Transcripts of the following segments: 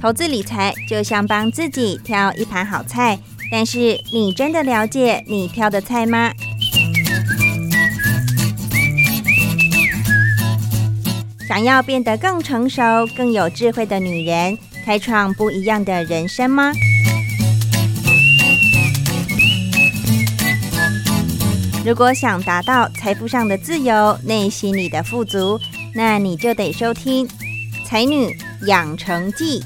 投资理财就像帮自己挑一盘好菜，但是你真的了解你挑的菜吗？想要变得更成熟、更有智慧的女人，开创不一样的人生吗？如果想达到财富上的自由、内心里的富足，那你就得收听《才女养成记》。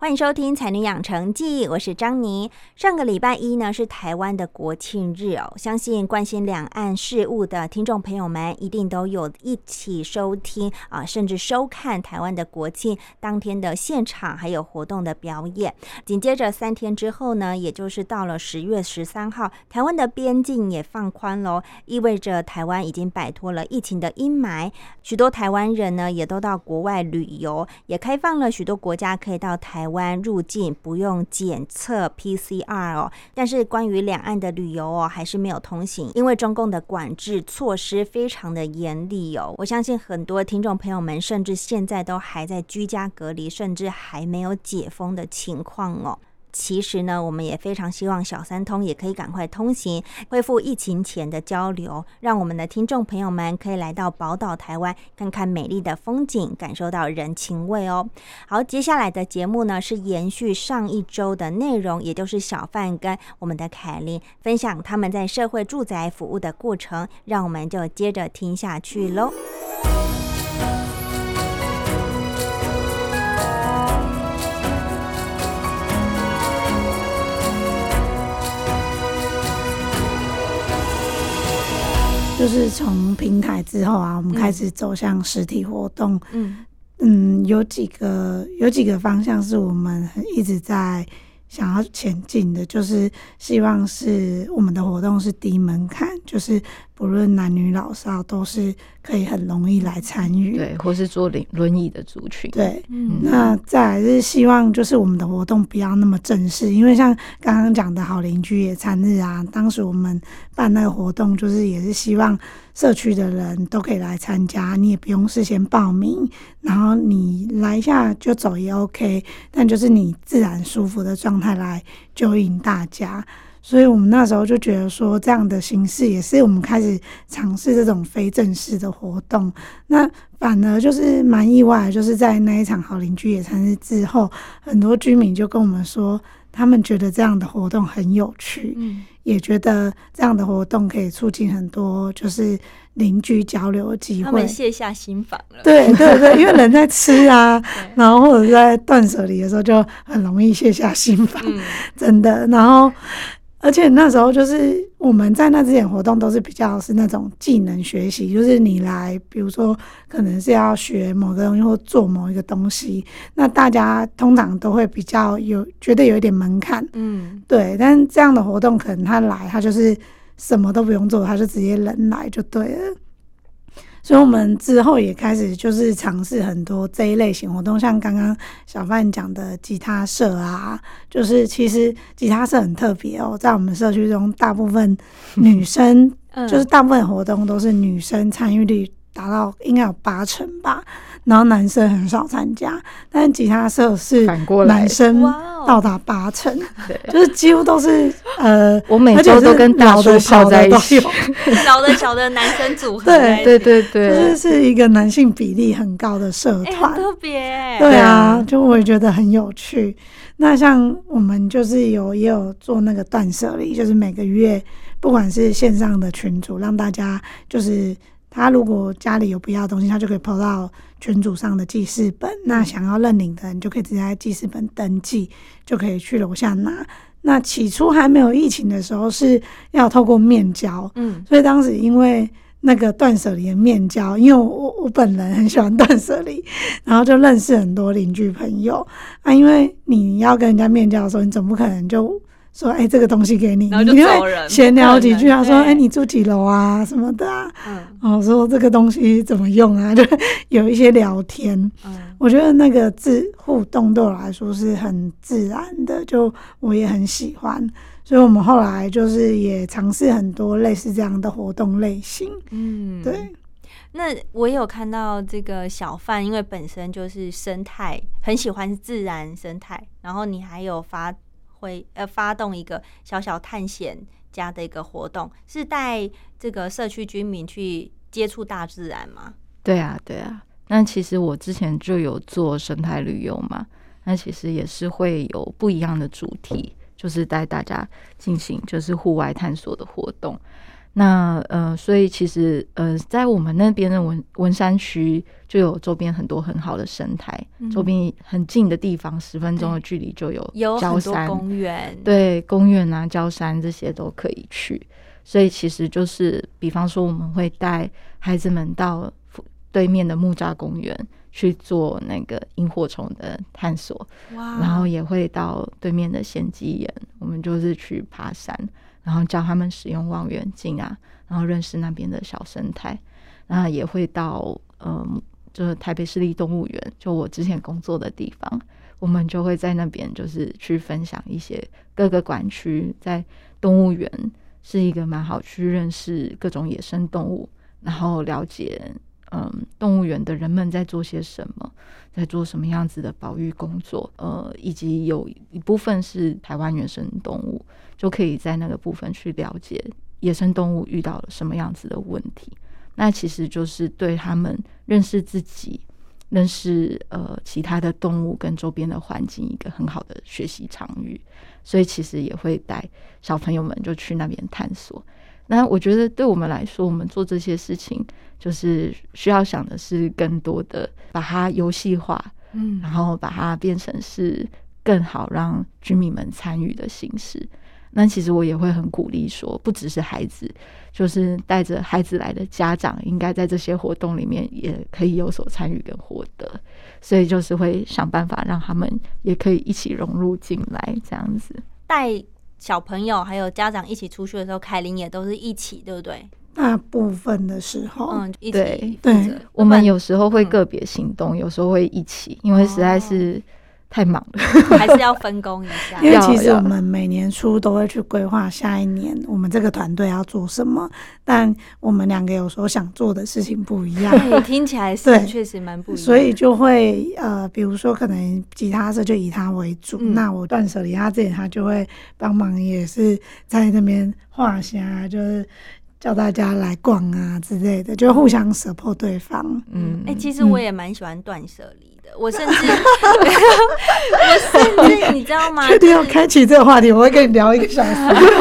欢迎收听《才女养成记》，我是张妮。上个礼拜一呢是台湾的国庆日哦，相信关心两岸事务的听众朋友们一定都有一起收听啊，甚至收看台湾的国庆当天的现场还有活动的表演。紧接着三天之后呢，也就是到了十月十三号，台湾的边境也放宽喽，意味着台湾已经摆脱了疫情的阴霾。许多台湾人呢也都到国外旅游，也开放了许多国家可以到台。湾入境不用检测 PCR 哦，但是关于两岸的旅游哦，还是没有通行，因为中共的管制措施非常的严厉哦。我相信很多听众朋友们，甚至现在都还在居家隔离，甚至还没有解封的情况哦。其实呢，我们也非常希望小三通也可以赶快通行，恢复疫情前的交流，让我们的听众朋友们可以来到宝岛台湾，看看美丽的风景，感受到人情味哦。好，接下来的节目呢是延续上一周的内容，也就是小范跟我们的凯琳分享他们在社会住宅服务的过程，让我们就接着听下去喽。就是从平台之后啊，我们开始走向实体活动。嗯嗯，有几个有几个方向是我们一直在想要前进的，就是希望是我们的活动是低门槛，就是不论男女老少都是。可以很容易来参与，对，或是坐轮轮椅的族群，对，嗯，那再来是希望就是我们的活动不要那么正式，因为像刚刚讲的好邻居野餐日啊，当时我们办那个活动，就是也是希望社区的人都可以来参加，你也不用事先报名，然后你来一下就走也 OK，但就是你自然舒服的状态来就引大家。所以我们那时候就觉得说，这样的形式也是我们开始尝试这种非正式的活动。那反而就是蛮意外，就是在那一场好邻居野餐日之后，很多居民就跟我们说，他们觉得这样的活动很有趣，嗯，也觉得这样的活动可以促进很多就是邻居交流的机会。他们卸下心防了。对对对，因为人在吃啊，然后或者在断舍离的时候，就很容易卸下心防，真的。然后。而且那时候就是我们在那之前活动都是比较是那种技能学习，就是你来，比如说可能是要学某个东西或做某一个东西，那大家通常都会比较有觉得有一点门槛，嗯，对。但这样的活动可能他来，他就是什么都不用做，他就直接人来就对了。所以，我们之后也开始就是尝试很多这一类型活动，像刚刚小范讲的吉他社啊，就是其实吉他社很特别哦，在我们社区中，大部分女生，就是大部分活动都是女生参与率达到应该有八成吧。然后男生很少参加，但是吉他社是男生到达八成，就是几乎都是呃，我每周都跟大叔泡在一起，老的小的男生组合，对对对对，就是是一个男性比例很高的社团，特别，对啊，就我也觉得很有趣。那像我们就是有也有做那个断舍离，就是每个月不管是线上的群组，让大家就是他如果家里有不要的东西，他就可以抛到。群组上的记事本，那想要认领的人就可以直接在记事本登记，就可以去楼下拿。那起初还没有疫情的时候是要透过面交，嗯，所以当时因为那个断舍离的面交，因为我我本人很喜欢断舍离，然后就认识很多邻居朋友啊。因为你要跟人家面交的时候，你总不可能就。说哎，这个东西给你，然后就走人，闲聊几句啊，说哎，你住几楼啊，什么的啊，嗯，哦，说这个东西怎么用啊，就有一些聊天，嗯，我觉得那个自互动对我来说是很自然的，就我也很喜欢，所以我们后来就是也尝试很多类似这样的活动类型，嗯，对。那我有看到这个小贩，因为本身就是生态，很喜欢自然生态，然后你还有发会呃发动一个小小探险家的一个活动，是带这个社区居民去接触大自然吗？对啊，对啊。那其实我之前就有做生态旅游嘛，那其实也是会有不一样的主题，就是带大家进行就是户外探索的活动。那呃，所以其实呃，在我们那边的文文山区就有周边很多很好的生态，周边很近的地方，十分钟的距离就有有很多公园，对，公园啊、郊山这些都可以去。所以其实就是，比方说我们会带孩子们到对面的木栅公园去做那个萤火虫的探索，哇，然后也会到对面的仙鸡岩，我们就是去爬山。然后教他们使用望远镜啊，然后认识那边的小生态，然后也会到嗯，就是台北市立动物园，就我之前工作的地方，我们就会在那边就是去分享一些各个馆区在动物园是一个蛮好去认识各种野生动物，然后了解嗯动物园的人们在做些什么，在做什么样子的保育工作，呃，以及有一部分是台湾原生动物。就可以在那个部分去了解野生动物遇到了什么样子的问题，那其实就是对他们认识自己、认识呃其他的动物跟周边的环境一个很好的学习场域，所以其实也会带小朋友们就去那边探索。那我觉得对我们来说，我们做这些事情就是需要想的是更多的把它游戏化，嗯，然后把它变成是更好让居民们参与的形式。那其实我也会很鼓励说，不只是孩子，就是带着孩子来的家长，应该在这些活动里面也可以有所参与跟获得。所以就是会想办法让他们也可以一起融入进来，这样子。带小朋友还有家长一起出去的时候，凯琳也都是一起，对不对？大部分的时候，嗯，一起。对，我们有时候会个别行动，有时候会一起，因为实在是。太忙了，还是要分工一下。因为其实我们每年初都会去规划下一年我们这个团队要做什么，但我们两个有时候想做的事情不一样。对，听起来是确实蛮不一样。所以就会呃，比如说可能吉他社就以他为主，那我断舍离他这里他就会帮忙，也是在那边画虾，就是叫大家来逛啊之类的，就互相 support 对方。嗯，哎，其实我也蛮喜欢断舍离。我甚至，我甚至你知道吗？确定要开启这个话题，我会跟你聊一个小时。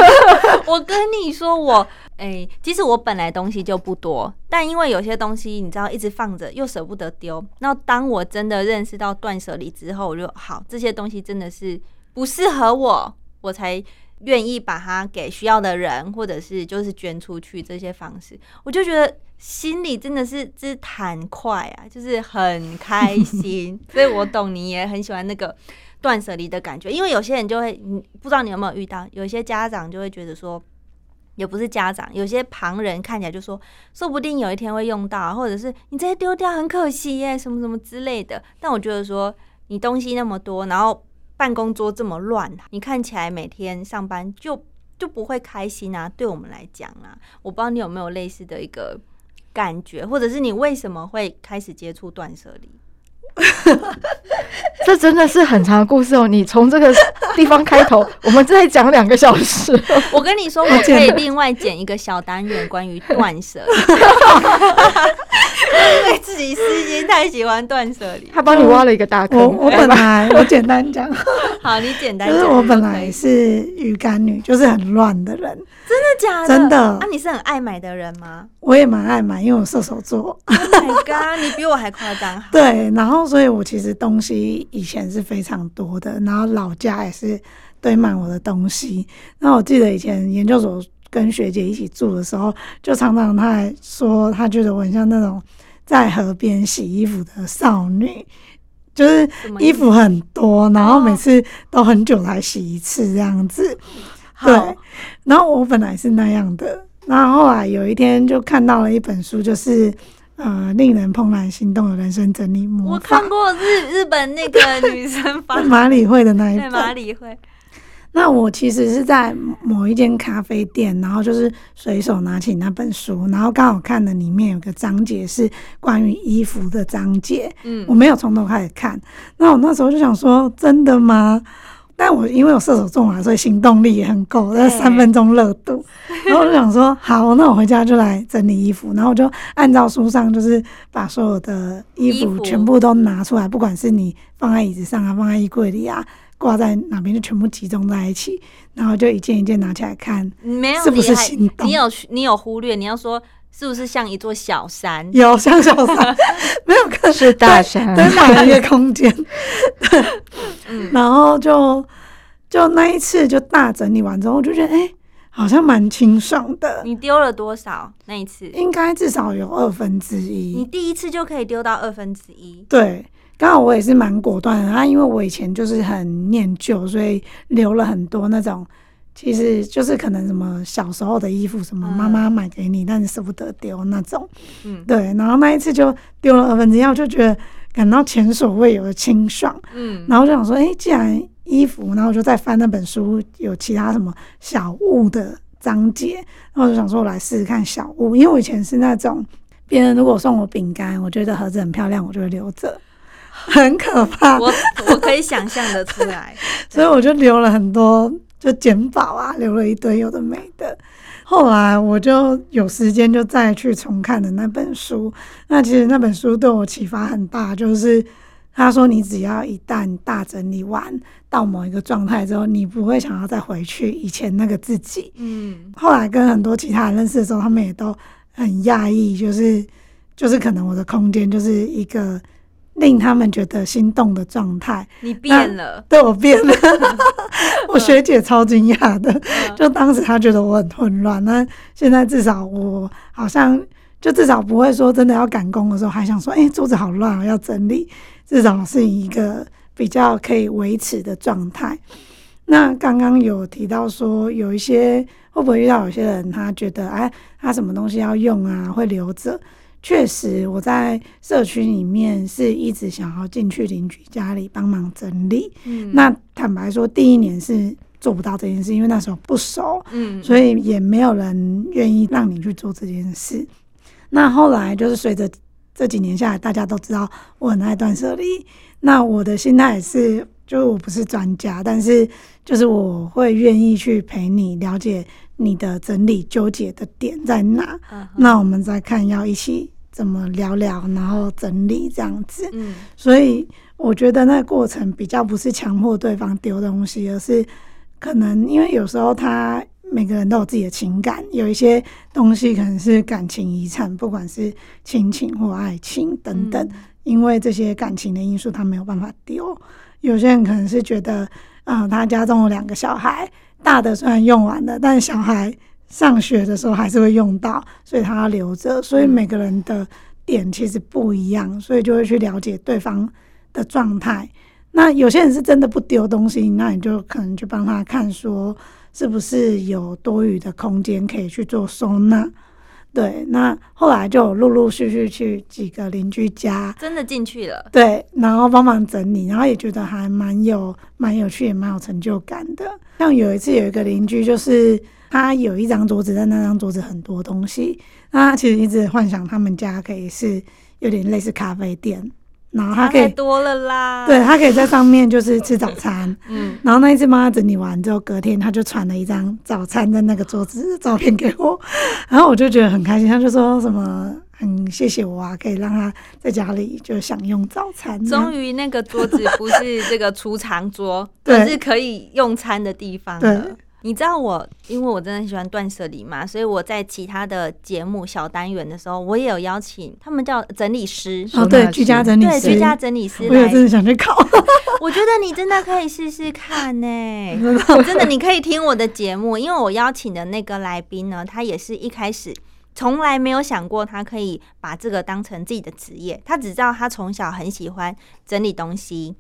我跟你说，我哎，其实我本来东西就不多，但因为有些东西你知道一直放着又舍不得丢。那当我真的认识到断舍离之后，我就好这些东西真的是不适合我，我才愿意把它给需要的人，或者是就是捐出去这些方式，我就觉得。心里真的是之坦快啊，就是很开心，所以我懂你也很喜欢那个断舍离的感觉。因为有些人就会，你不知道你有没有遇到，有些家长就会觉得说，也不是家长，有些旁人看起来就说，说不定有一天会用到，或者是你这些丢掉很可惜耶，什么什么之类的。但我觉得说，你东西那么多，然后办公桌这么乱，你看起来每天上班就就不会开心啊。对我们来讲啊，我不知道你有没有类似的一个。感觉，或者是你为什么会开始接触断舍离？这真的是很长的故事哦！你从这个地方开头，我们再讲两个小时。我跟你说，我可以另外剪一个小单元关于断舍离，因为自己私心太喜欢断舍离。他帮你挖了一个大坑。我本来我简单讲，好，你简单。就是我本来是鱼干女，就是很乱的人。真的假的？真的。啊，你是很爱买的人吗？我也蛮爱买，因为我射手座。My God，你比我还夸张。对，然后所以我其实东西以前是非常多的，然后老家也是堆满我的东西。那我记得以前研究所跟学姐一起住的时候，就常常她还说，她觉得我很像那种在河边洗衣服的少女，就是衣服很多，然后每次都很久才洗一次这样子。对，然后我本来是那样的，然后后来有一天就看到了一本书，就是呃令人怦然心动的人生整理我看过日日本那个女生发 马里会的那一本。马里会，那我其实是在某一间咖啡店，然后就是随手拿起那本书，然后刚好看了里面有个章节是关于衣服的章节，嗯。我没有从头开始看。那我那时候就想说，真的吗？但我因为我射手座嘛，所以行动力也很够，那三分钟热度。然后我就想说，好，那我回家就来整理衣服。然后我就按照书上，就是把所有的衣衣服服全部都拿出来，不管是你放在椅子上啊，放在衣柜里啊，挂在哪边，就全部集中在一起。然后就一件一件拿起来看，没有，是不是你还心动你有你有忽略，你要说是不是像一座小山？有像小山，没有看是大山，堆满一个空间。嗯 然后就就那一次就大整理完之后，我就觉得哎、好像蛮清爽的，你丢了多少那一次？应该至少有二分之一你。第一次就可以丢到二分之一。对，刚好我也是蛮果断的啊，因为我以前就是很念旧，所以留了很多那种。其实就是可能什么小时候的衣服，什么嗯妈妈买给你，但是舍不得丢那种。嗯对，然后那一次就丢了二分之一，我就觉得感到前所未有的清爽。嗯，然后就想说，哎、既然衣服，然后我就再翻那本书，有其他什么小物的章节，然后我就想说，我来试试看小物，因为我以前是那种别人如果送我饼干，我觉得盒子很漂亮，我就会留着，很可怕，我我可以想象的出来。所以我就留了很多，就捡宝啊，留了一堆有的没的。后来我就有时间就再去重看的那本书，那其实那本书对我启发很大，就是他说你只要一旦大整理完到某一个状态之后，你不会想要再回去以前那个自己。嗯后来跟很多其他人认识的时候，他们也都很讶异，就是就是可能我的空间就是一个令他们觉得心动的状态。你变了。对我变了，我学姐超惊讶的，就当时她觉得我很混乱，那现在至少我好像就至少不会说真的要赶工的时候还想说，哎、桌子好乱，我要整理，至少是一个比较可以维持的状态。那刚刚有提到说，有一些会不会遇到有些人，他觉得哎，他什么东西要用啊，会留着。确实，我在社区里面是一直想要进去邻居家里帮忙整理。嗯那坦白说，第一年是做不到这件事，因为那时候不熟，嗯，所以也没有人愿意让你去做这件事。那后来就是随着这几年下来，大家都知道我很爱断舍离。那我的心态也是，就是我不是专家，但是就是我会愿意去陪你了解你的整理纠结的点在哪。那我们再看要一起怎么聊聊，然后整理这样子。嗯所以我觉得那个过程比较不是强迫对方丢东西，而是可能因为有时候他每个人都有自己的情感，有一些东西可能是感情遗产，不管是亲情或爱情等等，因为这些感情的因素，他没有办法丢。有些人可能是觉得，啊、他家中有两个小孩，大的虽然用完了，但小孩上学的时候还是会用到，所以他要留着。所以每个人的点其实不一样，所以就会去了解对方的状态。那有些人是真的不丢东西，那你就可能去帮他看说是不是有多余的空间可以去做收纳。对，那后来就有陆陆续续去几个邻居家，真的进去了。对，然后帮忙整理，然后也觉得还蛮有蛮有趣，也蛮有成就感的。像有一次有一个邻居，就是他有一张桌子，但那张桌子很多东西，那他其实一直幻想他们家可以是有点类似咖啡店，然后他差可以太多了啦。对，他可以在上面就是吃早餐。嗯，然后那一次帮他整理完之后，隔天他就传了一张早餐在那个桌子的照片给我，然后我就觉得很开心。他就说什么很谢谢我啊，可以让他在家里就享用早餐。终于那个桌子不是这个储藏桌，而是可以用餐的地方对了。你知道我，因为我真的很喜欢断舍离嘛，所以我在其他的节目小单元的时候，我也有邀请他们叫整理师，哦，对，居家，整理师，居家整理师我有真。的想去考。我觉得你真的可以试试看呢、真的，你可以听我的节目，因为我邀请的那个来宾呢，他也是一开始从来没有想过他可以把这个当成自己的职业，他只知道他从小很喜欢整理东西，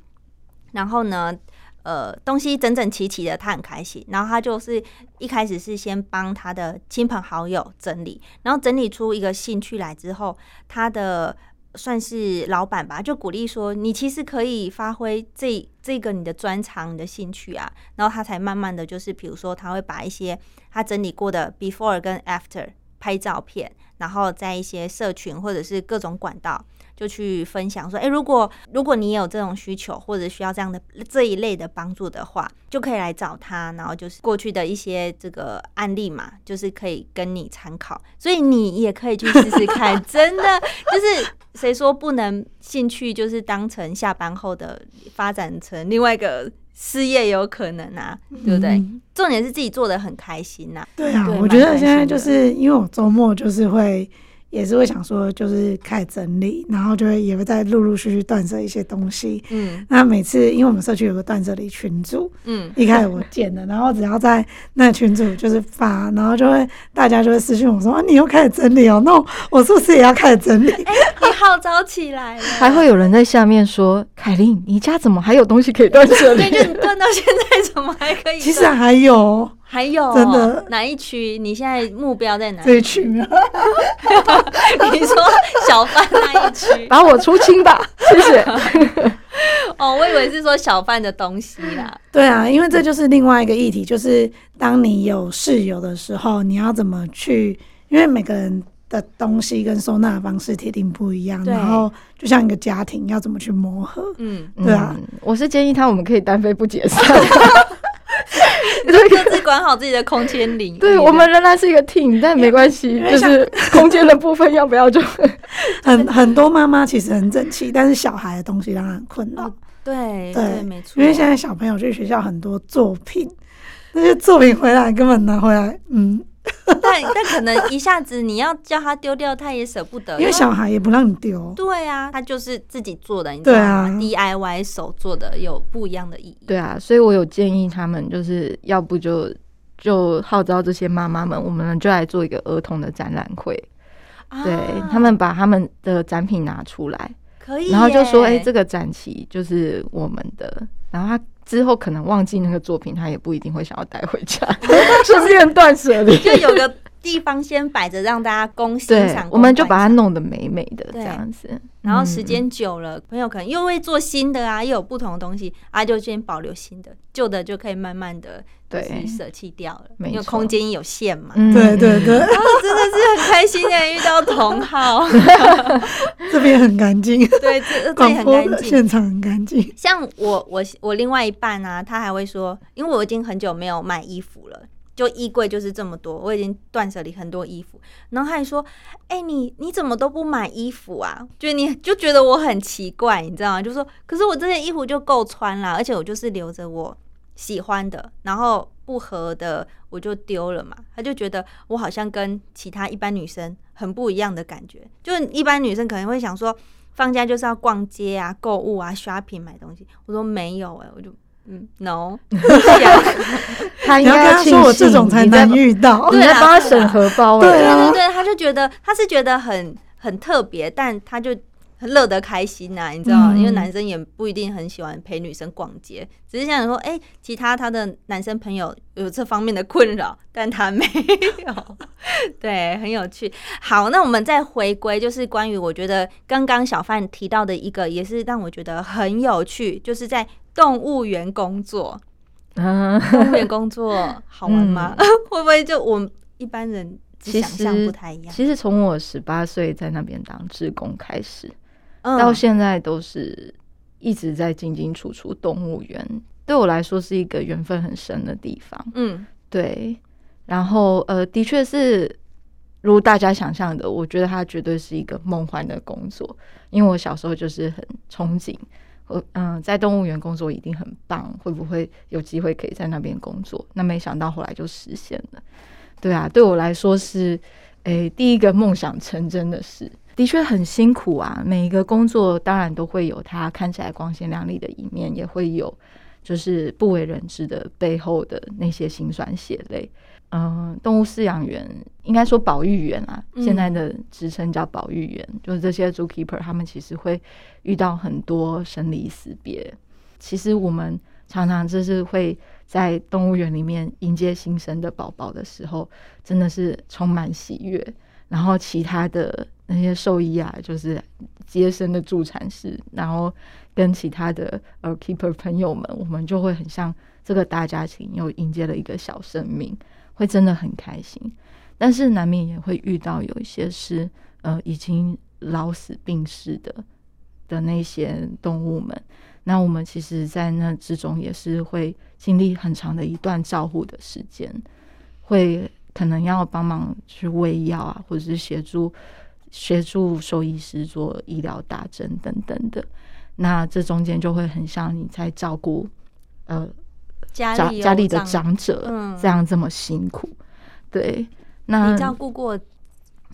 然后呢。呃，东西整整齐齐的，他很开心。然后他就是一开始是先帮他的亲朋好友整理，然后整理出一个兴趣来之后，他的算是老板吧，就鼓励说你其实可以发挥这这个你的专长、你的兴趣啊，然后他才慢慢的就是，比如说他会把一些他整理过的 before 跟 after 拍照片，然后在一些社群或者是各种管道。就去分享说，哎，如果如果你有这种需求或者需要这样的这一类的帮助的话，就可以来找他。然后就是过去的一些这个案例嘛，就是可以跟你参考。所以你也可以去试试看，真的就是谁说不能兴趣就是当成下班后的发展成另外一个事业有可能啊，对不对？重点是自己做的很开心呐。对啊，我觉得现在就是因为我周末就是会。也是会想说，就是开始整理，然后就会也会再陆陆续续断舍一些东西。嗯，那每次因为我们社区有个断舍离群组，嗯，一开始我建的，然后只要在那群组就是发，然后就会大家就会私信我说，啊，你又开始整理哦，那我是不是也要开始整理？哎，你号召起来了，还会有人在下面说，凯琳，你家怎么还有东西可以断舍离？对，就你断到现在怎么还可以？其实还有。还有真的哪一区？你现在目标在哪？这一区啊？你说小贩那一区？把我出清吧，谢谢。哦，我以为是说小贩的东西啦。对啊，因为这就是另外一个议题，就是当你有室友的时候，你要怎么去？因为每个人的东西跟收纳方式铁定不一样，然后就像一个家庭，要怎么去磨合？嗯，对啊。我是建议他，我们可以单飞不解散。各自管好自己的空间领域。对我们仍然是一个 team，但没关系，就是 空间的部分要不要就 很很多妈妈其实很整齐，但是小孩的东西让她很困扰。对对，没错。因为现在小朋友去学校很多作品，那些作品回来根本拿回来，嗯。但但可能一下子你要叫他丢掉，他也舍不得，因为小孩也不让你丢。对啊，他就是自己做的，你知道吗？DIY 手做的有不一样的意义。对啊，所以我有建议他们，就是要不就就号召这些妈妈们，我们就来做一个儿童的展览会。对他们把他们的展品拿出来，可以，然后就说：“哎，这个展期就是我们的。”然后他。之后可能忘记那个作品，他也不一定会想要带回家，顺便断舍离。就有个地方先摆着，让大家公欣赏。我们就把它弄得美美的这样子。然后时间久了，朋友可能又会做新的啊，又有不同的东西啊，就先保留新的，旧的就可以慢慢的对舍弃掉了，因为空间有限嘛。对对对，然后 真的是很开心的遇到同好，这边很干净，对，这这里很干净，现场很干净。像我我我另外一半啊，他还会说，因为我已经很久没有买衣服了。就衣柜就是这么多，我已经断舍离很多衣服。然后他还说：“哎，你你怎么都不买衣服啊？就你就觉得我很奇怪，你知道吗？就说可是我这件衣服就够穿了，而且我就是留着我喜欢的，然后不合的我就丢了嘛。他就觉得我好像跟其他一般女生很不一样的感觉。就一般女生可能会想说，放假就是要逛街啊、购物啊、shopping 买东西。我说没有哎，我就。”嗯，no，他应该说我这种才难遇到，你在帮他审核包，对对对，他就觉得他是觉得很很特别，但他就。乐得开心呐，你知道吗？因为男生也不一定很喜欢陪女生逛街，只是想说，哎，其他他的男生朋友有这方面的困扰，但他没有，对，很有趣。好，那我们再回归，就是关于我觉得刚刚小范提到的一个，也是让我觉得很有趣，就是在动物园工作。动物园工作好玩吗？会不会就我们一般人想象不太一样？其实从我十八岁在那边当志工开始。到现在都是一直在进进出出动物园，对我来说是一个缘分很深的地方。嗯，对。然后呃，的确是如大家想象的，我觉得它绝对是一个梦幻的工作，因为我小时候就是很憧憬，我嗯在动物园工作一定很棒，会不会有机会可以在那边工作？那没想到后来就实现了。对啊，对我来说是诶第一个梦想成真的事。的确很辛苦啊！每一个工作当然都会有它看起来光鲜亮丽的一面，也会有就是不为人知的背后的那些辛酸血泪。嗯，动物饲养员应该说保育员啊，现在的职称叫保育员，就是这些 zookeeper 他们其实会遇到很多生离死别。其实我们常常就是会在动物园里面迎接新生的宝宝的时候，真的是充满喜悦。然后其他的。那些兽医啊，就是接生的助产士，然后跟其他的呃 keeper 朋友们，我们就会很像这个大家庭又迎接了一个小生命，会真的很开心。但是难免也会遇到有一些是呃已经老死病逝的的那些动物们，那我们其实，在那之中也是会经历很长的一段照护的时间，会可能要帮忙去喂药啊，或者是协助协助兽医师做医疗打针等等的。那这中间就会很像你在照顾呃家里家里的长者，这样这么辛苦。对，那你照顾过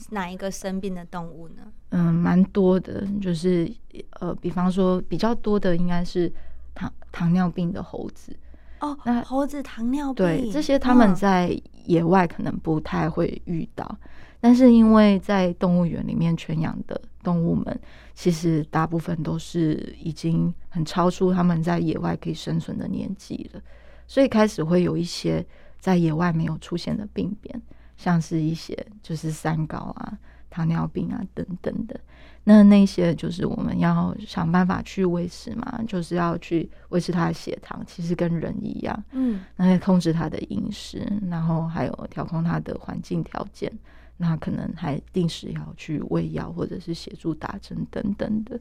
哪一个生病的动物呢？嗯，蛮多的，就是呃，比方说比较多的应该是糖糖尿病的猴子哦。那猴子糖尿病，对这些他们在野外可能不太会遇到，但是因为在动物园里面圈养的动物们，其实大部分都是已经很超出他们在野外可以生存的年纪了，所以开始会有一些在野外没有出现的病变，像是一些就是三高啊。糖尿病啊，等等的，那那些就是我们要想办法去维持嘛，就是要去维持他的血糖，其实跟人一样，嗯，那控制他的饮食，然后还有调控他的环境条件，那可能还定时要去喂药或者是协助打针等等的，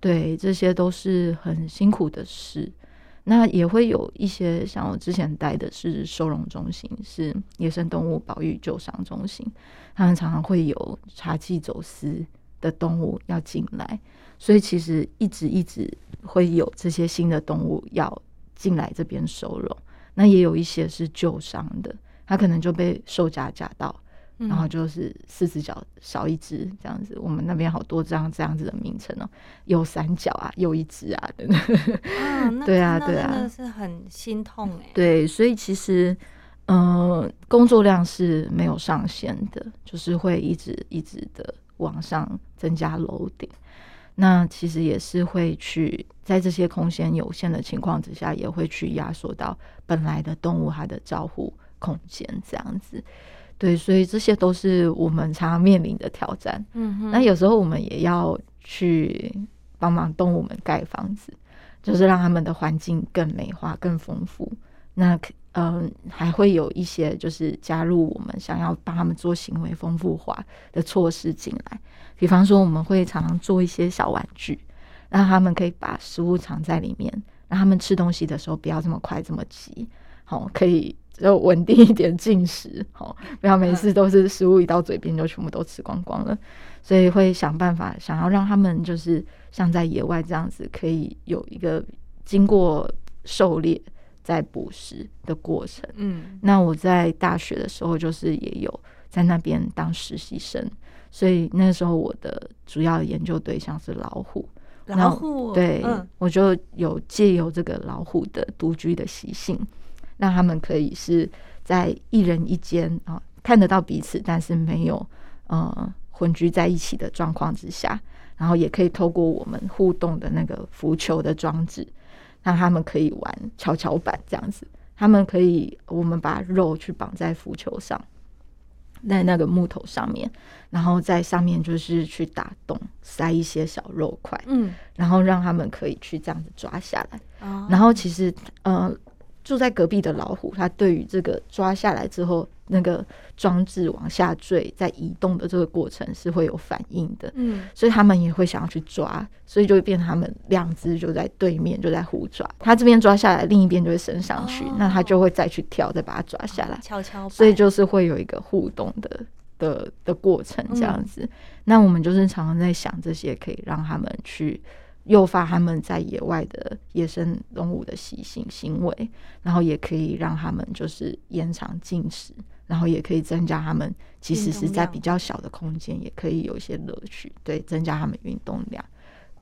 对，这些都是很辛苦的事。那也会有一些像我之前待的是收容中心，是野生动物保育救伤中心，他们常常会有查缉走私的动物要进来，所以其实一直一直会有这些新的动物要进来这边收容。那也有一些是救伤的，他可能就被兽夹夹到。然后就是四只脚少一只这样子，我们那边好多这样这样子的名称哦，有三脚啊，有一只啊，对啊，对啊，真的是很心痛哎。对，所以其实，嗯，工作量是没有上限的，就是会一直一直的往上增加楼顶。那其实也是会去在这些空间有限的情况之下，也会去压缩到本来的动物它的照护空间这样子。对，所以这些都是我们常常面临的挑战。嗯哼，那有时候我们也要去帮忙动物们盖房子，就是让他们的环境更美化、更丰富。那嗯，还会有一些就是加入我们想要帮他们做行为丰富化的措施进来。比方说，我们会常常做一些小玩具，让他们可以把食物藏在里面，让他们吃东西的时候不要这么快、这么急。好，可以。就稳定一点进食，好，不要每次都是食物一到嘴边就全部都吃光光了。所以会想办法，想要让他们就是像在野外这样子，可以有一个经过狩猎再捕食的过程。嗯，那我在大学的时候，就是也有在那边当实习生，所以那时候我的主要研究对象是老虎。老虎，对，我就有借由这个老虎的独居的习性。让他们可以是在一人一间啊，看得到彼此，但是没有呃混居在一起的状况之下，然后也可以透过我们互动的那个浮球的装置，让他们可以玩跷跷板这样子。他们可以，我们把肉去绑在浮球上，在那个木头上面，然后在上面就是去打洞，塞一些小肉块，嗯，然后让他们可以去这样子抓下来。然后其实呃。住在隔壁的老虎，它对于这个抓下来之后，那个装置往下坠，在移动的这个过程是会有反应的。嗯，所以他们也会想要去抓，所以就会变他们两只就在对面就在互抓。它这边抓下来，另一边就会升上去，那它就会再去跳，再把它抓下来。悄悄，所以就是会有一个互动的的的过程这样子。那我们就是常常在想这些，可以让他们去。诱发他们在野外的野生动物的习性行为，然后也可以让他们就是延长进食，然后也可以增加他们其实是在比较小的空间，也可以有一些乐趣，对，增加他们运动量，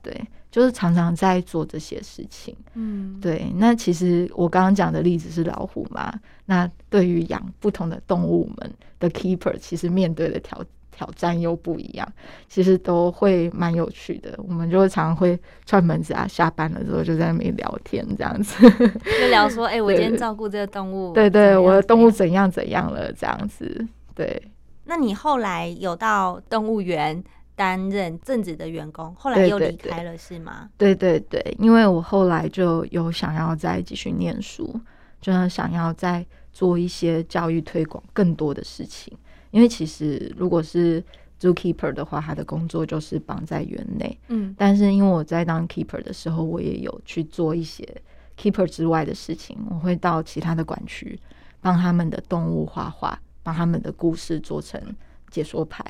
对，就是常常在做这些事情，嗯，对。那其实我刚刚讲的例子是老虎嘛，那对于养不同的动物们的 keeper，其实面对的条。挑战又不一样，其实都会蛮有趣的。我们就常常会串门子啊，下班了之后就在那边聊天，这样子 就聊说：“ 哎，我今天照顾这个动物，对对，我的动物怎样怎样了？”这样子，对。那你后来有到动物园担任正职的员工，后来又离开了，是吗？对对对，因为我后来就有想要再继续念书，就是想要再做一些教育推广更多的事情。因为其实如果是 zookeeper 的话，他的工作就是绑在园内，嗯，但是因为我在当 keeper 的时候，我也有去做一些 keeper 之外的事情，我会到其他的管区帮他们的动物画画，帮他们的故事做成解说牌。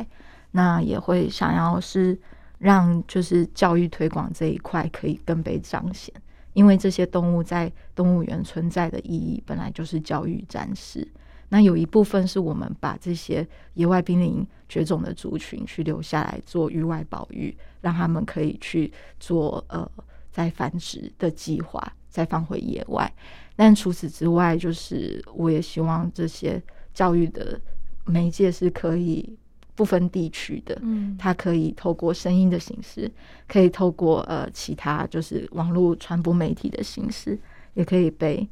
那也会想要是让就是教育推广这一块可以更被彰显，因为这些动物在动物园存在的意义本来就是教育展示。那有一部分是我们把这些野外濒临绝种的族群去留下来做域外保育，让他们可以去做呃再繁殖的计划，再放回野外。但除此之外，就是我也希望这些教育的媒介是可以。不分地区的，嗯，它可以透过声音的形式，可以透过呃其他就是网络传播媒体的形式，也可以被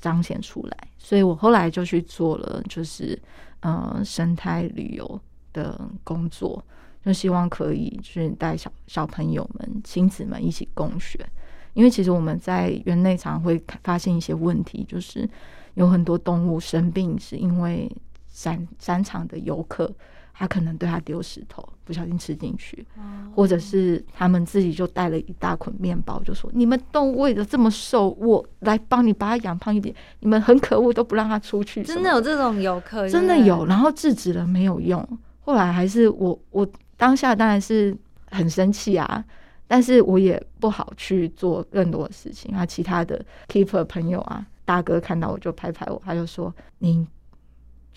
彰显出来。所以我后来就去做了，就是呃生态旅游的工作，就希望可以去带小小朋友们、亲子们一起共学。因为其实我们在园内常会发现一些问题，就是有很多动物生病，是因为山山场的游客。他可能对他丢石头，不小心吃进去，或者是他们自己就带了一大捆面包，就说：“你们动物为了这么瘦，我来帮你把它养胖一点。你们很可恶，都不让他出去。”真的有这种游客？真的有，然后制止了没有用。后来还是我，我当下当然是很生气啊，但是我也不好去做更多的事情啊。其他的 keeper 朋友啊，大哥看到我就拍拍我，他就说：“你。”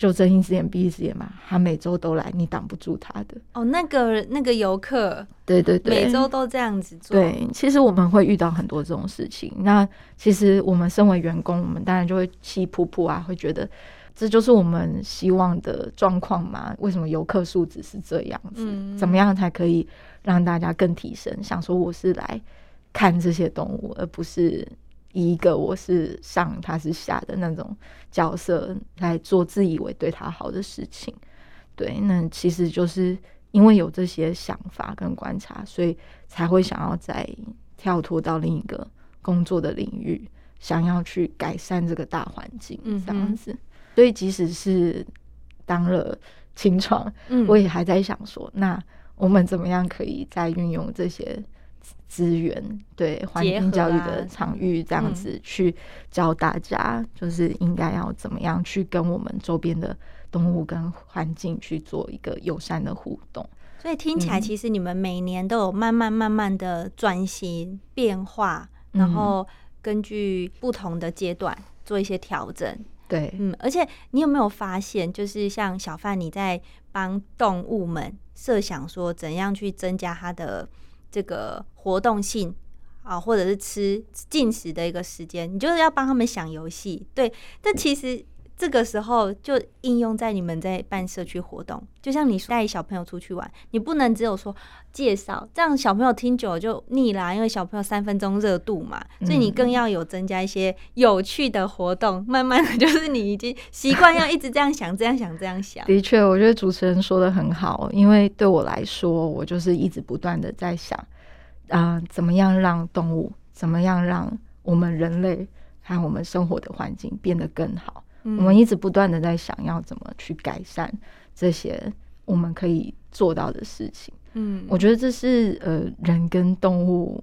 就睁一只眼闭一只眼嘛，他每周都来，你挡不住他的。哦，那个那个游客，对对对，每周都这样子做。对，其实我们会遇到很多这种事情。那其实我们身为员工，我们当然就会气噗噗啊，会觉得这就是我们希望的状况嘛？为什么游客素质是这样子？怎么样才可以让大家更提升？想说我是来看这些动物，而不是。以一个我是上他是下的那种角色来做自以为对他好的事情，对，那其实就是因为有这些想法跟观察，所以才会想要再跳脱到另一个工作的领域，想要去改善这个大环境，这样子。所以即使是当了清创，嗯我也还在想说，那我们怎么样可以再运用这些。资源对环境教育的场域这样子去教大家，就是应该要怎么样去跟我们周边的动物跟环境去做一个友善的互动。所以听起来，其实你们每年都有慢慢慢慢的转型变化，然后根据不同的阶段做一些调整。对，嗯，而且你有没有发现，就是像小范你在帮动物们设想说，怎样去增加它的。这个活动性啊，或者是吃进食的一个时间，你就是要帮他们想游戏。对，但其实这个时候就应用在你们在办社区活动，就像你带小朋友出去玩，你不能只有说介绍，这样小朋友听久了就腻啦。因为小朋友三分钟热度嘛，所以你更要有增加一些有趣的活动。慢慢的就是你已经习惯要一直这样想，这样想，这样想。的确，我觉得主持人说的很好，因为对我来说，我就是一直不断的在想。啊，怎么样让动物？怎么样让我们人类还有我们生活的环境变得更好？我们一直不断的在想要怎么去改善这些我们可以做到的事情。嗯，我觉得这是呃人跟动物，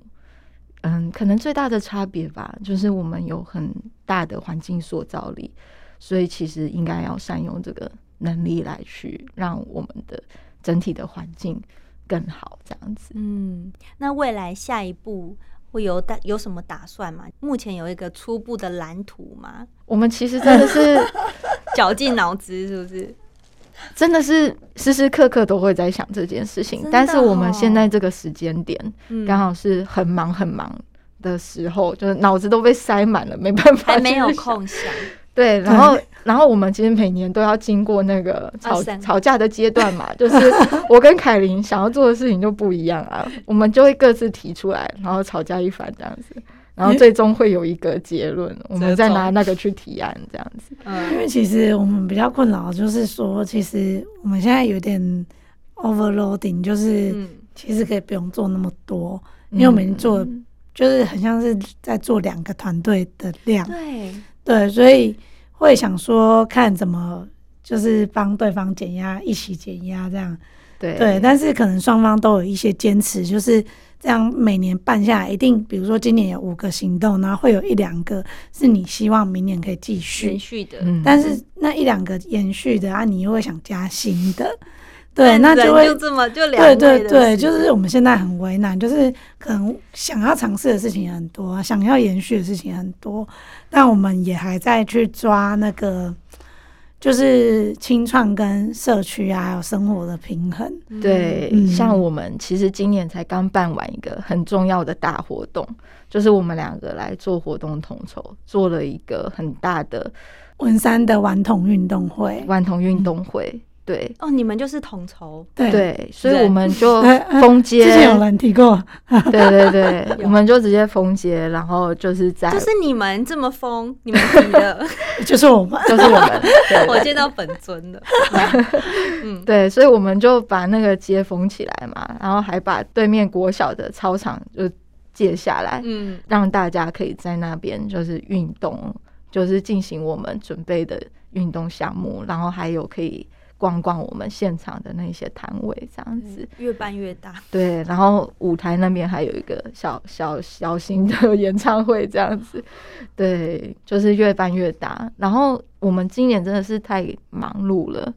嗯，可能最大的差别吧，就是我们有很大的环境塑造力，所以其实应该要善用这个能力来去让我们的整体的环境。更好这样子，嗯，那未来下一步会有打有什么打算吗？目前有一个初步的蓝图吗？我们其实真的是 绞尽脑汁，是不是？真的是时时刻刻都会在想这件事情，但是我们现在这个时间点刚好是很忙很忙的时候，就是脑子都被塞满了，没办法，还没有空想。对，然后，然后我们其实每年都要经过那个吵吵架的阶段嘛，就是我跟凯琳想要做的事情就不一样啊，我们就会各自提出来，然后吵架一番这样子，然后最终会有一个结论，我们再拿那个去提案这样子。嗯，因为其实我们比较困扰就是说，其实我们现在有点 overloading，就是嗯，其实可以不用做那么多，因为我们做，嗯。就是很像是在做两个团队的量，对，对，所以会想说看怎么就是帮对方减压，一起减压这样。对对，但是可能双方都有一些坚持，就是这样每年办下来，一定比如说今年有五个行动，然后会有一两个是你希望明年可以继续延，续的，嗯但是那一两个延续的啊，你又会想加新的，对，那就会就这么就两对对对，就是我们现在很为难，就是可能想要尝试的事情也很多，想要延续的事情很多，但我们也还在去抓那个，就是清创跟社区啊，还有生活的平衡。对，嗯像我们其实今年才刚办完一个很重要的大活动，就是我们两个来做活动统筹，做了一个很大的文山的顽童运动会，顽童运动会。对。哦，你们就是统筹，对，对，所以我们就 封街，之前有人提过，对对对，我们就直接封街，然后就是在就是你们这么封，你们提的，就是我们，就是我们，对。我见到本尊了，嗯，对，所以我们就把那个街封起来嘛，然后还把对面国小的操场就借下来，嗯，让大家可以在那边就是运动，就是进行我们准备的运动项目，然后还有可以逛逛我们现场的那些摊位，这样子。越办越大，对，然后舞台那边还有一个小小小型的演唱会，这样子。对，就是越办越大。然后我们今年真的是太忙碌了。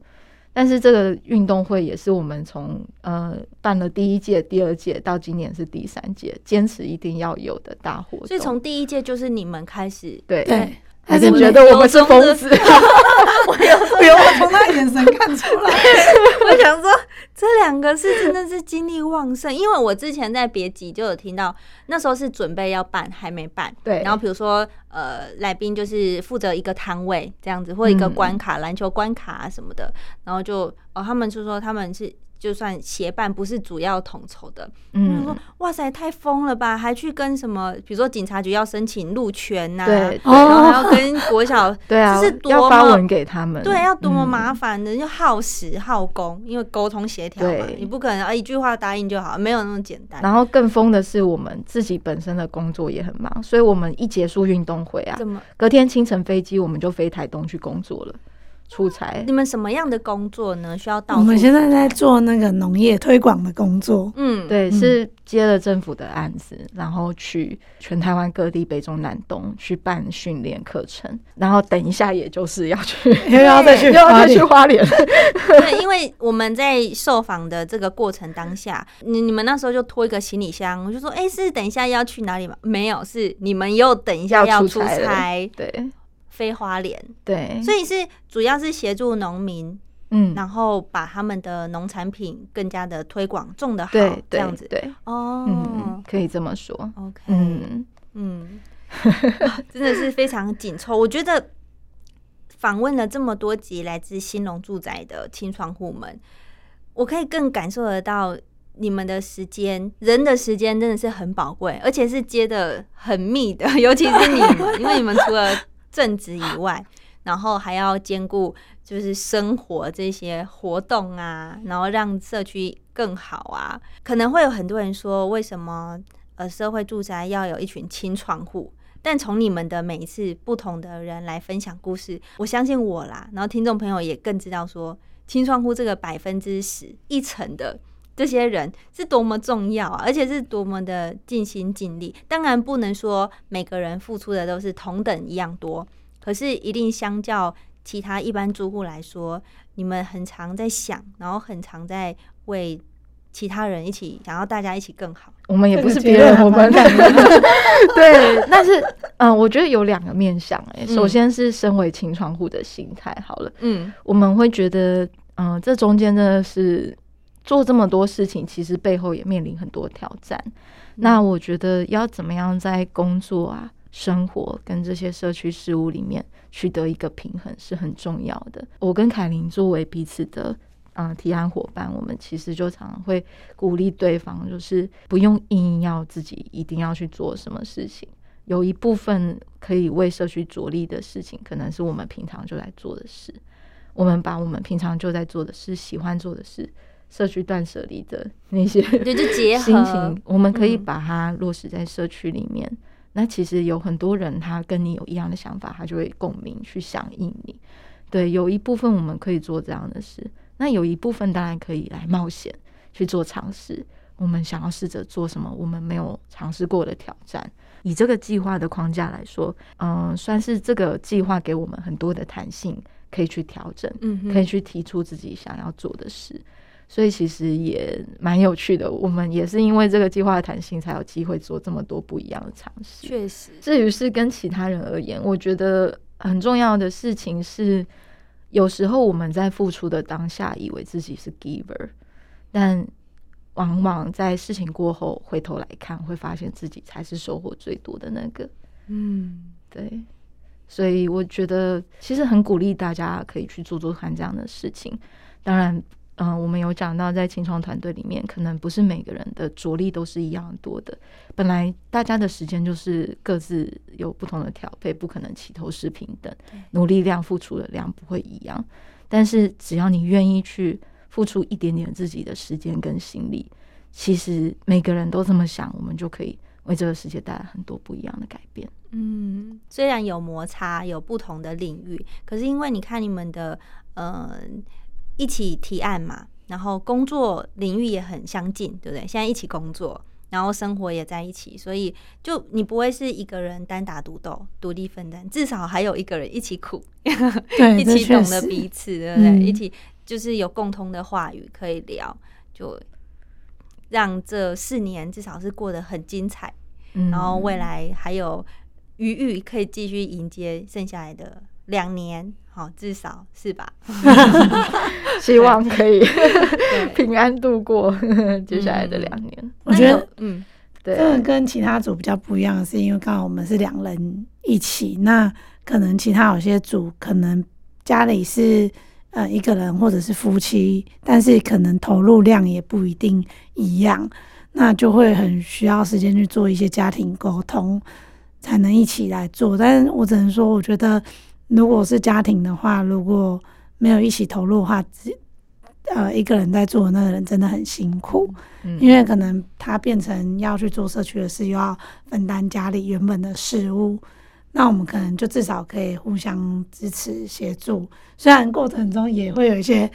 但是这个运动会也是我们从呃办了第一届、第二届到今年是第三届，坚持一定要有的大活动。所以从第一届就是你们开始，对对，还是觉得我们是疯子。不用我从他眼神看出来，我想说，这两个是真的是精力旺盛，因为我之前在别集就有听到，那时候是准备要办，还没办。对然后比如说，呃，来宾就是负责一个摊位这样子，或一个嗯关卡，篮球关卡啊什么的，然后就哦，他们就说他们是。就算协办不是主要统筹的，嗯说嗯，哇塞，太疯了吧！还去跟什么，比如说警察局要申请路权呐、对哦然后还要跟国小 对啊这是，多要发文给他们。对，要多么嗯麻烦的，就耗时耗工，因为沟通协调嘛，你不可能啊一句话答应就好，没有那么简单。然后更疯的是，我们自己本身的工作也很忙，所以我们一结束运动会啊，怎么？隔天清晨飞机我们就飞台东去工作了，出差你。们什么样的工作呢？需要到我们处现在在做那个农业推广的工作，嗯，对，嗯是接了政府的案子，然后去全台湾各地北中南东去办训练课程，然后等一下也就是要去 又要再去又要再去花莲。对，因为我们在受访的这个过程当下，你你们那时候就拖一个行李箱，我就说，哎、是等一下要去哪里吗？没有，是你们又等一下要出差对飞花莲，对，所以是主要是协助农民，嗯，然后把他们的农产品更加的推广，种的好，对对这样子。对，哦，嗯，可以这么说。OK，嗯，嗯，真的是非常紧凑。我觉得访问了这么多集来自新隆住宅的清窗户们，我可以更感受得到你们的时间，人的时间真的是很宝贵，而且是接的很密的，尤其是你们，因为你们除了正职以外，然后还要兼顾就是生活这些活动啊，然后让社区更好啊。可能会有很多人说，为什么呃社会住宅要有一群清创户？但从你们的每一次不同的人来分享故事，我相信我啦，然后听众朋友也更知道说，清创户这个百分之十一层的这些人是多么重要啊，而且是多么的尽心尽力。当然不能说每个人付出的都是同等一样多，可是一定相较其他一般住户来说，你们很常在想，然后很常在为其他人一起想要大家一起更好。我们也不是这个别人，我们对，但是嗯，我觉得有两个面向哎、嗯首先是身为清窗户的心态，好了，嗯我们会觉得，嗯、这中间真的是做这么多事情，其实背后也面临很多挑战。那我觉得要怎么样在工作啊、生活跟这些社区事务里面取得一个平衡是很重要的。我跟凯琳作为彼此的。嗯，提案伙伴，我们其实就常常会鼓励对方，就是不用硬要自己一定要去做什么事情，有一部分可以为社区着力的事情，可能是我们平常就在做的事。我们把我们平常就在做的事、喜欢做的事社区断舍离的那些对，就结合心情，我们可以嗯把它落实在社区里面。那其实有很多人他跟你有一样的想法，他就会共鸣去响应你。对，有一部分我们可以做这样的事，那有一部分当然可以来冒险去做尝试。我们想要试着做什么我们没有尝试过的挑战。以这个计划的框架来说，嗯、算是这个计划给我们很多的弹性，可以去调整。嗯，可以去提出自己想要做的事，所以其实也蛮有趣的。我们也是因为这个计划的弹性，才有机会做这么多不一样的尝试。确实，至于是跟其他人而言，我觉得很重要的事情是，有时候我们在付出的当下，以为自己是 giver，但往往在事情过后回头来看，会发现自己才是收获最多的那个。嗯，对，所以我觉得其实很鼓励大家可以去做做看这样的事情。当然，嗯、我们有讲到在清创团队里面，可能不是每个人的着力都是一样多的。本来大家的时间就是各自有不同的调配，不可能齐头是平等，努力量、付出的量不会一样。但是只要你愿意去付出一点点自己的时间跟心力，其实每个人都这么想，我们就可以为这个世界带来很多不一样的改变。嗯，虽然有摩擦，有不同的领域，可是因为你看你们的呃一起提案嘛，然后工作领域也很相近，对不对？现在一起工作，然后生活也在一起，所以就你不会是一个人单打独斗、独立分担，至少还有一个人一起苦，一起懂得彼此，对不对？嗯一起就是有共通的话语可以聊，就让这四年至少是过得很精彩。嗯然后未来还有余裕可以继续迎接剩下来的两年，好，至少是吧？希望可以，平安度过 接下来的两年。我觉得，嗯，对，这个跟其他组比较不一样是，因为刚好我们是两人一起，那可能其他有些组可能家里是呃一个人或者是夫妻，但是可能投入量也不一定一样，那就会很需要时间去做一些家庭沟通，才能一起来做。但是我只能说，我觉得如果是家庭的话，如果没有一起投入的话，只呃一个人在做那个人真的很辛苦。嗯因为可能他变成要去做社区的事，又要分担家里原本的事物，那我们可能就至少可以互相支持协助，虽然过程中也会有一些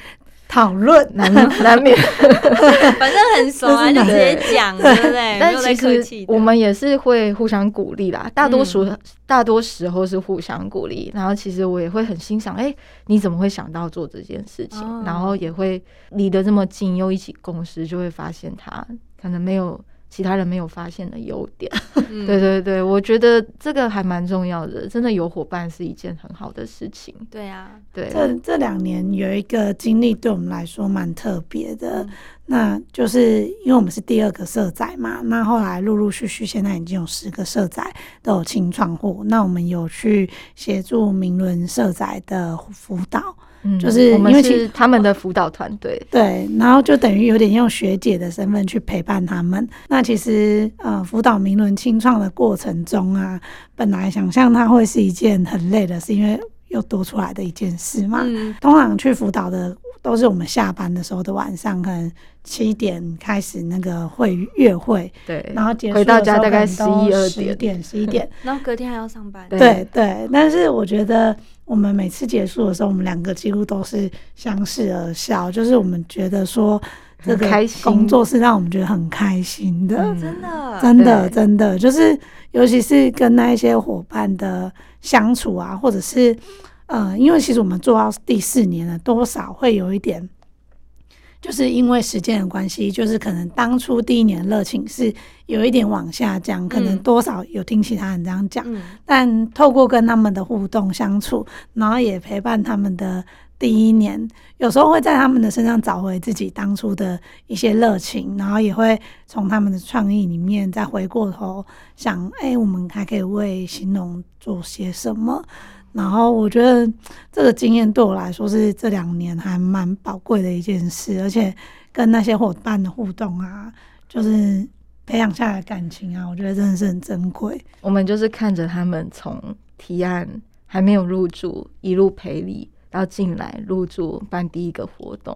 讨论，难难免，反正很熟啊，就直接讲，对不对？但其实。我们也是会互相鼓励啦。大多数、嗯大多时候是互相鼓励，然后其实我也会很欣赏，哎、你怎么会想到做这件事情？哦然后也会离得这么近，又一起共事，就会发现他可能没有其他人没有发现的优点。嗯 对对对，我觉得这个还蛮重要的，真的有伙伴是一件很好的事情。对啊，对，这这两年有一个经历对我们来说蛮特别的，嗯那就是因为我们是第二个社宅嘛，那后来陆陆续续现在已经有十个社宅都有清创户，那我们有去协助明伦社宅的辅导，嗯就是我们因为其是他们的辅导团队，对，然后就等于有点用学姐的身份去陪伴他们。那其实呃，辅导明伦清创的过程中啊，本来想象它会是一件很累的事，因为又多出来的一件事嘛。嗯，通常去辅导的都是我们下班的时候的晚上，可能七点开始那个会月会，对，然后结束回到家大概可能都11 12 10点、十一点。然后隔天还要上班，对对对，但是我觉得我们每次结束的时候，我们两个几乎都是相视而笑，就是我们觉得说这个工作是让我们觉得很开心的，嗯。真的，真的真的就是，尤其是跟那一些伙伴的相处啊，或者是呃，因为其实我们做到第四年了，多少会有一点。就是因为时间的关系，就是可能当初第一年的热情是有一点往下降，可能嗯多少有听其他人这样讲，嗯但透过跟他们的互动相处，然后也陪伴他们的第一年，有时候会在他们的身上找回自己当初的一些热情，然后也会从他们的创意里面再回过头想，哎、我们还可以为形容做些什么。然后我觉得这个经验对我来说是这两年还蛮宝贵的一件事，而且跟那些伙伴的互动啊，就是培养下来的感情啊，我觉得真的是很珍贵。我们就是看着他们从提案还没有入住，一路陪礼到进来入住办第一个活动，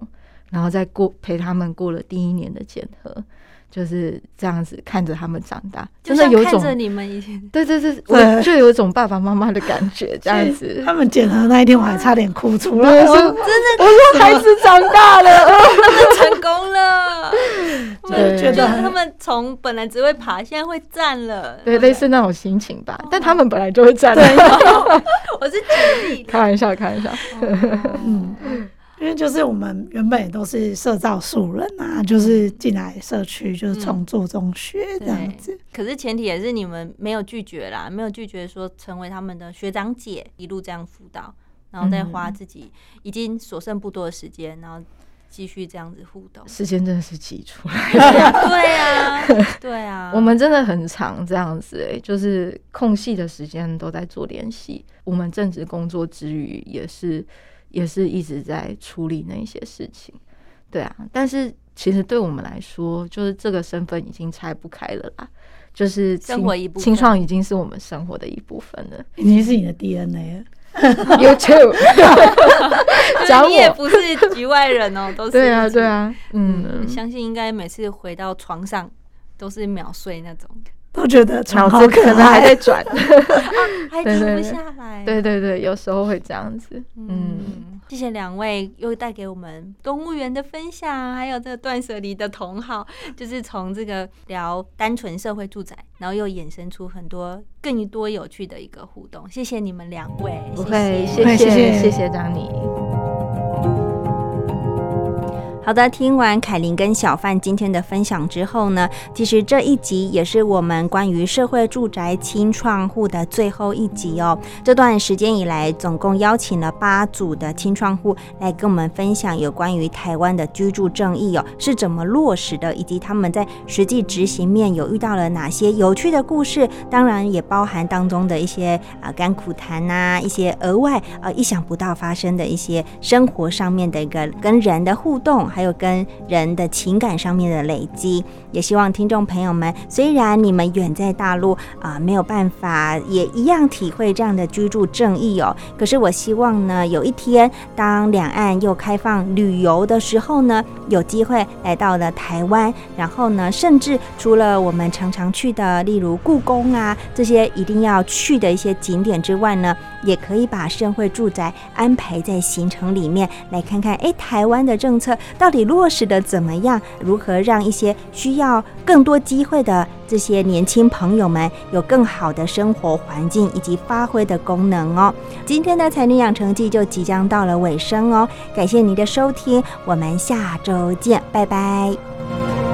然后再过陪他们过了第一年的检核。就是这样子看着他们长大，真的有种你们以前对对对，我就有一种爸爸妈妈的感觉，这样子。他们剪的那一天，我还差点哭出来。真的，我说孩子长大了，他们成功了。对，觉得他们从本来只会爬，现在会站了。对，类似那种心情吧。但他们本来就会站。我是举例，开玩笑，开玩笑。嗯。因为就是我们原本也都是社造素人啊，就是进来社区就是从做中学这样子。可是前提也是你们没有拒绝啦，没有拒绝说成为他们的学长姐，一路这样辅导，然后再花自己已经所剩不多的时间，然后继续这样子互动。时间真的是挤出来，对啊，对啊，我们真的很长这样子哎，就是空隙的时间都在做联系。我们正职工作之余也是。也是一直在处理那些事情，对啊，但是其实对我们来说，就是这个身份已经拆不开了啦，就是生活一部分，清创已经是我们生活的一部分了，已经是你的 DNA 了。You too，你也不是局外人哦，都是对啊，对啊，嗯，相信应该每次回到床上都是秒睡那种。都觉得脑子可能还在转，还停不下来。对对对，有时候会这样子。嗯，谢谢两位又带给我们动物园的分享，还有这个断舍离的同好，就是从这个聊单纯社会住宅，然后又衍生出很多更多有趣的一个互动。谢谢你们两位，不会，谢谢谢谢张妮。好的，听完凯琳跟小范今天的分享之后呢，其实这一集也是我们关于社会住宅清创户的最后一集哦。这段时间以来，总共邀请了八组的清创户来跟我们分享有关于台湾的居住正义哦是怎么落实的，以及他们在实际执行面有遇到了哪些有趣的故事，当然也包含当中的一些啊甘苦谈呐，一些额外呃意想不到发生的一些生活上面的一个跟人的互动。还还有跟人的情感上面的累积，也希望听众朋友们，虽然你们远在大陆啊，没有办法也一样体会这样的居住正义哦。可是我希望呢，有一天当两岸又开放旅游的时候呢，有机会来到了台湾，然后呢，甚至除了我们常常去的，例如故宫啊这些一定要去的一些景点之外呢，也可以把社会住宅安排在行程里面，来看看哎，台湾的政策。到底落实的怎么样？如何让一些需要更多机会的这些年轻朋友们有更好的生活环境以及发挥的功能哦？今天的才女养成记就即将到了尾声哦，感谢您的收听，我们下周见，拜拜。